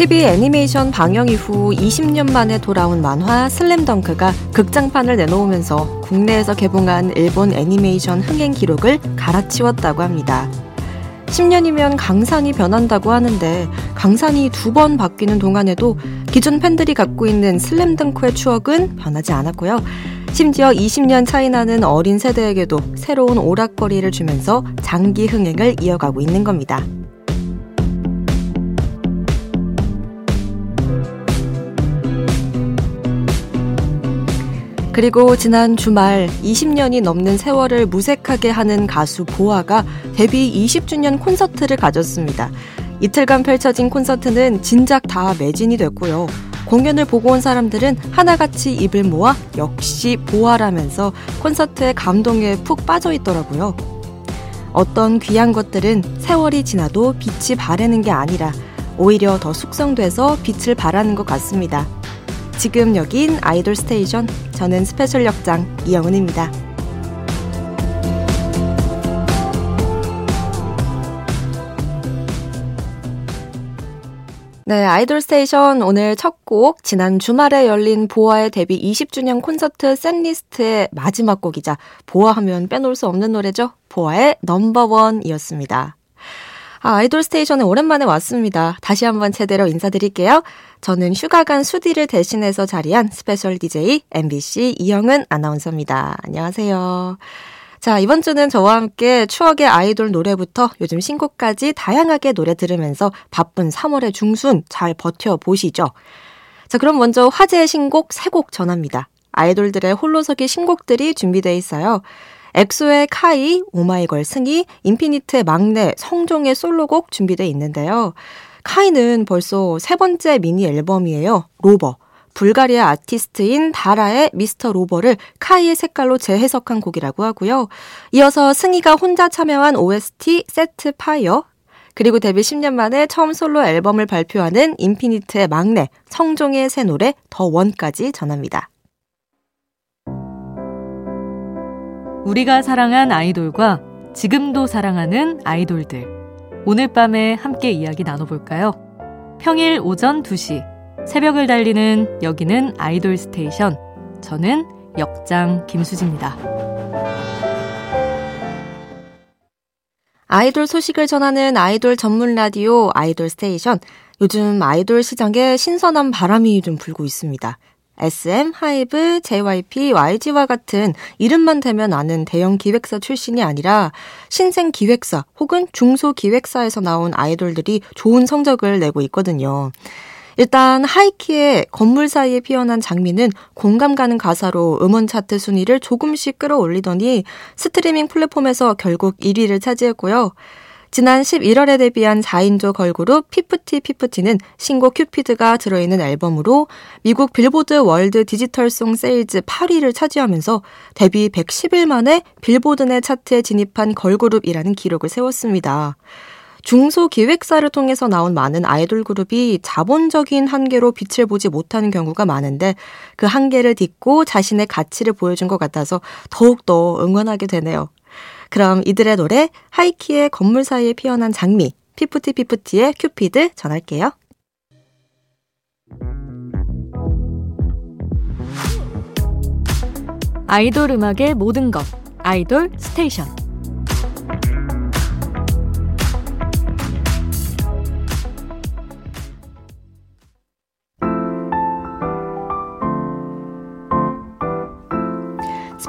TV 애니메이션 방영 이후 20년 만에 돌아온 만화 슬램덩크가 극장판을 내놓으면서 국내에서 개봉한 일본 애니메이션 흥행 기록을 갈아치웠다고 합니다. 10년이면 강산이 변한다고 하는데 강산이 두 번 바뀌는 동안에도 기존 팬들이 갖고 있는 슬램덩크의 추억은 변하지 않았고요. 심지어 20년 차이 나는 어린 세대에게도 새로운 오락거리를 주면서 장기 흥행을 이어가고 있는 겁니다. 그리고 지난 주말 20년이 넘는 세월을 무색하게 하는 가수 보아가 데뷔 20주년 콘서트를 가졌습니다. 이틀간 펼쳐진 콘서트는 진작 다 매진이 됐고요. 공연을 보고 온 사람들은 하나같이 입을 모아 역시 보아라면서 콘서트의 감동에 푹 빠져 있더라고요. 어떤 귀한 것들은 세월이 지나도 빛이 바래는 게 아니라 오히려 더 숙성돼서 빛을 발하는 것 같습니다. 지금 여긴 아이돌 스테이션. 저는 스페셜 역장 이영은입니다. 네, 아이돌 스테이션 오늘 첫 곡 지난 주말에 열린 보아의 데뷔 20주년 콘서트 setlist의 마지막 곡이자 보아 하면 빼놓을 수 없는 노래죠. 보아의 넘버원이었습니다. 아, 아이돌 스테이션에 오랜만에 왔습니다. 다시 한번 제대로 인사드릴게요. 저는 휴가 간 수디를 대신해서 자리한 스페셜 DJ MBC 이영은 아나운서입니다. 안녕하세요. 자, 이번 주는 저와 함께 추억의 아이돌 노래부터 요즘 신곡까지 다양하게 노래 들으면서 바쁜 3월의 중순 잘 버텨보시죠. 자, 그럼 먼저 화제의 신곡 3곡 전합니다. 아이돌들의 홀로서기 신곡들이 준비되어 있어요. 엑소의 카이, 오마이걸 승희, 인피니트의 막내 성종의 솔로곡 준비돼 있는데요. 카이는 벌써 세 번째 미니 앨범이에요. Rover. 불가리아 아티스트인 다라의 Mr. Rover를 카이의 색깔로 재해석한 곡이라고 하고요. 이어서 승희가 혼자 참여한 OST Set Fire, 그리고 데뷔 10년 만에 처음 솔로 앨범을 발표하는 인피니트의 막내 성종의 새 노래 The One까지 전합니다. 우리가 사랑한 아이돌과 지금도 사랑하는 아이돌들. 오늘 밤에 함께 이야기 나눠볼까요? 평일 오전 2시. 새벽을 달리는 여기는 아이돌 스테이션. 저는 역장 김수지입니다. 아이돌 소식을 전하는 아이돌 전문 라디오 아이돌 스테이션. 요즘 아이돌 시장에 신선한 바람이 좀 불고 있습니다. SM, 하이브, JYP, YG와 같은 이름만 대면 아는 대형 기획사 출신이 아니라 신생 기획사 혹은 중소 기획사에서 나온 아이돌들이 좋은 성적을 내고 있거든요. 일단 하이키의 건물 사이에 피어난 장미는 공감 가는 가사로 음원 차트 순위를 조금씩 끌어올리더니 스트리밍 플랫폼에서 결국 1위를 차지했고요. 지난 11월에 데뷔한 4인조 걸그룹 피프티 피프티는 신곡 큐피드가 들어있는 앨범으로 미국 빌보드 World Digital Song Sales 8위를 차지하면서 데뷔 110일 만에 빌보드 내 차트에 진입한 걸그룹이라는 기록을 세웠습니다. 중소기획사를 통해서 나온 많은 아이돌 그룹이 자본적인 한계로 빛을 보지 못하는 경우가 많은데 그 한계를 딛고 자신의 가치를 보여준 것 같아서 더욱더 응원하게 되네요. 그럼 이들의 노래 하이키의 건물 사이에 피어난 장미, 피프티 피프티의 큐피드 전할게요. 아이돌 음악의 모든 것 아이돌 스테이션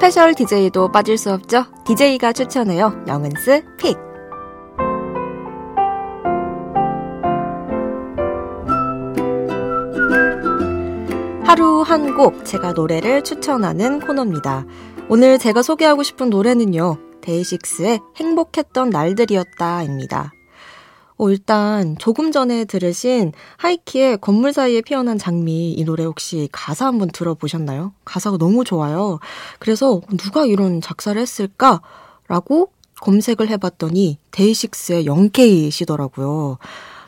스페셜 DJ도 빠질 수 없죠. DJ가 추천해요. 영은스 픽. 하루 한 곡 제가 노래를 추천하는 코너입니다. 오늘 제가 소개하고 싶은 노래는요. 데이식스의 행복했던 날들이었다입니다. 어, 일단 조금 전에 들으신 하이키의 건물 사이에 피어난 장미 이 노래 혹시 가사 한번 들어보셨나요? 가사가 너무 좋아요. 그래서 누가 이런 작사를 했을까라고 검색을 해봤더니 데이식스의 영케이시더라고요.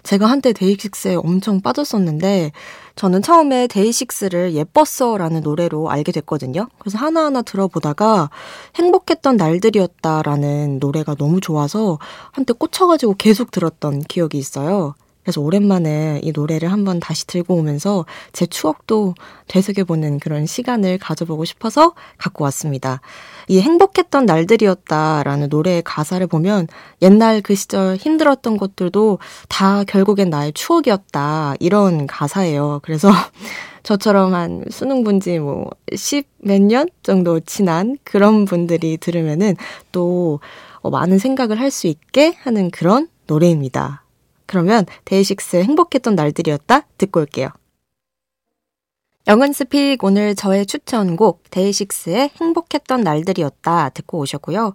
제가 한때 데이식스에 엄청 빠졌었는데 저는 처음에 데이식스를 예뻤어라는 노래로 알게 됐거든요. 그래서 하나하나 들어보다가 행복했던 날들이었다라는 노래가 너무 좋아서 한때 꽂혀가지고 계속 들었던 기억이 있어요. 그래서 오랜만에 이 노래를 한번 다시 들고 오면서 제 추억도 되새겨보는 그런 시간을 가져보고 싶어서 갖고 왔습니다. 이 행복했던 날들이었다라는 노래의 가사를 보면 옛날 그 시절 힘들었던 것들도 다 결국엔 나의 추억이었다. 이런 가사예요. 그래서 저처럼 한 수능 본지 뭐, 10 몇 년 정도 지난 그런 분들이 들으면은 또 어, 많은 생각을 할 수 있게 하는 그런 노래입니다. 그러면 데이식스의 행복했던 날들이었다 듣고 올게요. 영은 스픽 오늘 저의 추천곡 데이식스의 행복했던 날들이었다 듣고 오셨고요.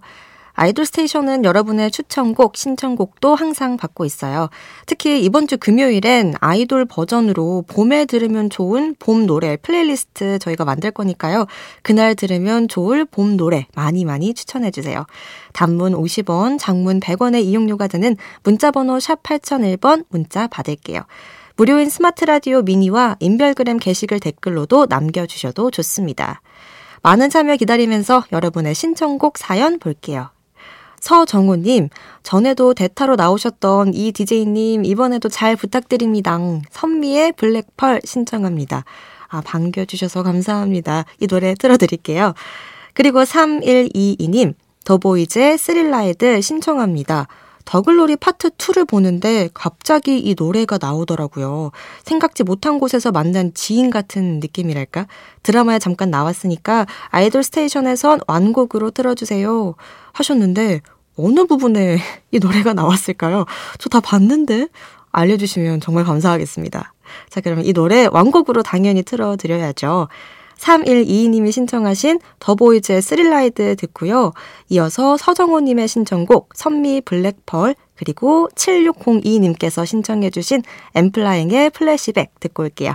아이돌 스테이션은 여러분의 추천곡, 신청곡도 항상 받고 있어요. 특히 이번 주 금요일엔 아이돌 버전으로 봄에 들으면 좋은 봄 노래 플레이리스트 저희가 만들 거니까요. 그날 들으면 좋을 봄 노래 많이 많이 추천해 주세요. 단문 50원, 장문 100원의 이용료가 드는 문자 번호 샵 8001번 문자 받을게요. 무료인 스마트 라디오 미니와 인별그램 게시글 댓글로도 남겨주셔도 좋습니다. 많은 참여 기다리면서 여러분의 신청곡 사연 볼게요. 서정우님, 전에도 대타로 나오셨던 이 DJ님, 이번에도 잘 부탁드립니다. 선미의 Black Pearl 신청합니다. 아, 반겨주셔서 감사합니다. 이 노래 틀어드릴게요. 그리고 3122님, 더보이즈의 Thrill Ride 신청합니다. 더글로리 파트 2를 보는데 갑자기 이 노래가 나오더라고요. 생각지 못한 곳에서 만난 지인 같은 느낌이랄까? 드라마에 잠깐 나왔으니까 아이돌 스테이션에선 완곡으로 틀어주세요. 하셨는데 어느 부분에 이 노래가 나왔을까요? 저 다 봤는데 알려주시면 정말 감사하겠습니다. 자, 그러면 이 노래 완곡으로 당연히 틀어드려야죠. 3122님이 신청하신 더보이즈의 Thrill Ride 듣고요. 이어서 서정호님의 신청곡 선미 Black Pearl 그리고 7602님께서 신청해주신 엠플라잉의 플래시백 듣고 올게요.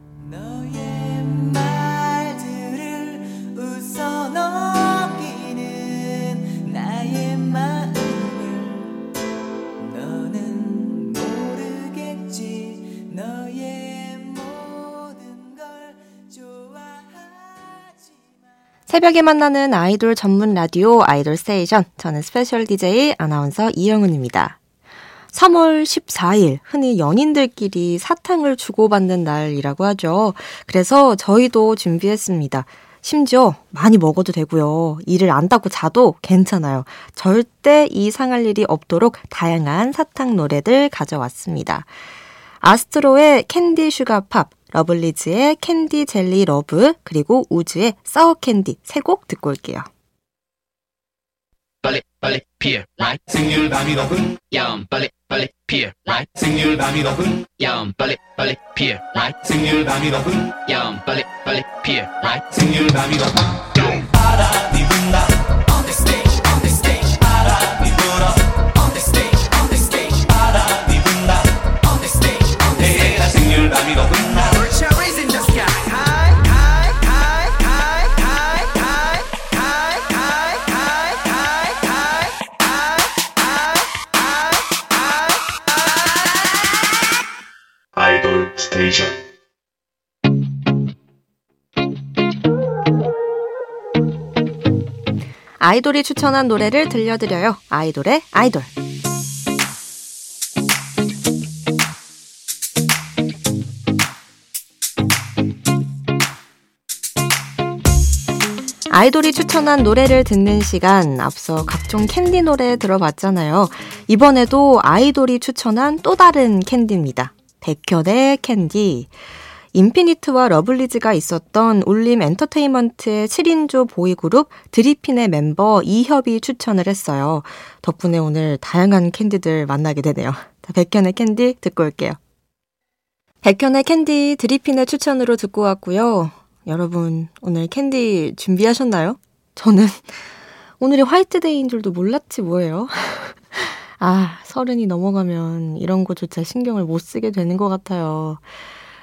새벽에 만나는 아이돌 전문 라디오 아이돌 스테이션. 저는 special DJ 아나운서 이영은입니다. 3월 14일, 흔히 연인들끼리 사탕을 주고받는 날이라고 하죠. 그래서 저희도 준비했습니다. 심지어 많이 먹어도 되고요. 이를 안 닦고 자도 괜찮아요. 절대 이 상할 일이 없도록 다양한 사탕 노래들 가져왔습니다. 아스트로의 Candy Sugar Pop, 러블리즈의 Candy Jelly Love, 그리고 우즈의 Sour Candy 세 곡 듣고 올게요. 빨리 빨리 피어 라이 생률 밤이 높은 야음 빨리 빨리 피어 라이 생률 밤이 높은 야음 빨리 빨리 피어 라이 생률 밤이 높은 야음 빨리 빨리 피어 라이 생률 밤이 높은 바람이 스테이션 아이돌이 추천한 노래를 들려드려요. 아이돌의 아이돌. 아이돌이 추천한 노래를 듣는 시간 앞서 각종 캔디 노래 들어봤잖아요. 이번에도 아이돌이 추천한 또 다른 캔디입니다. 백현의 캔디. 인피니트와 러블리즈가 있었던 울림 엔터테인먼트의 7인조 보이그룹 드리핀의 멤버 이협이 추천을 했어요. 덕분에 오늘 다양한 캔디들 만나게 되네요. 백현의 캔디 듣고 올게요. 백현의 캔디 드리핀의 추천으로 듣고 왔고요. 여러분, 오늘 캔디 준비하셨나요? 저는 오늘이 화이트데이인 줄도 몰랐지 뭐예요. 아, 서른이 넘어가면 이런 거조차 신경을 못 쓰게 되는 것 같아요.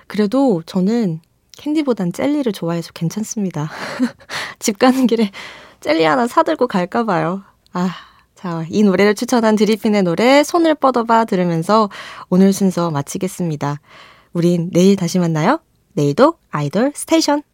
그래도 저는 캔디보단 젤리를 좋아해서 괜찮습니다. 집 가는 길에 젤리 하나 사들고 갈까봐요. 아, 자, 이 노래를 추천한 드리핀의 노래 손을 뻗어봐 들으면서 오늘 순서 마치겠습니다. 우린 내일 다시 만나요. 내일도 아이돌 스테이션.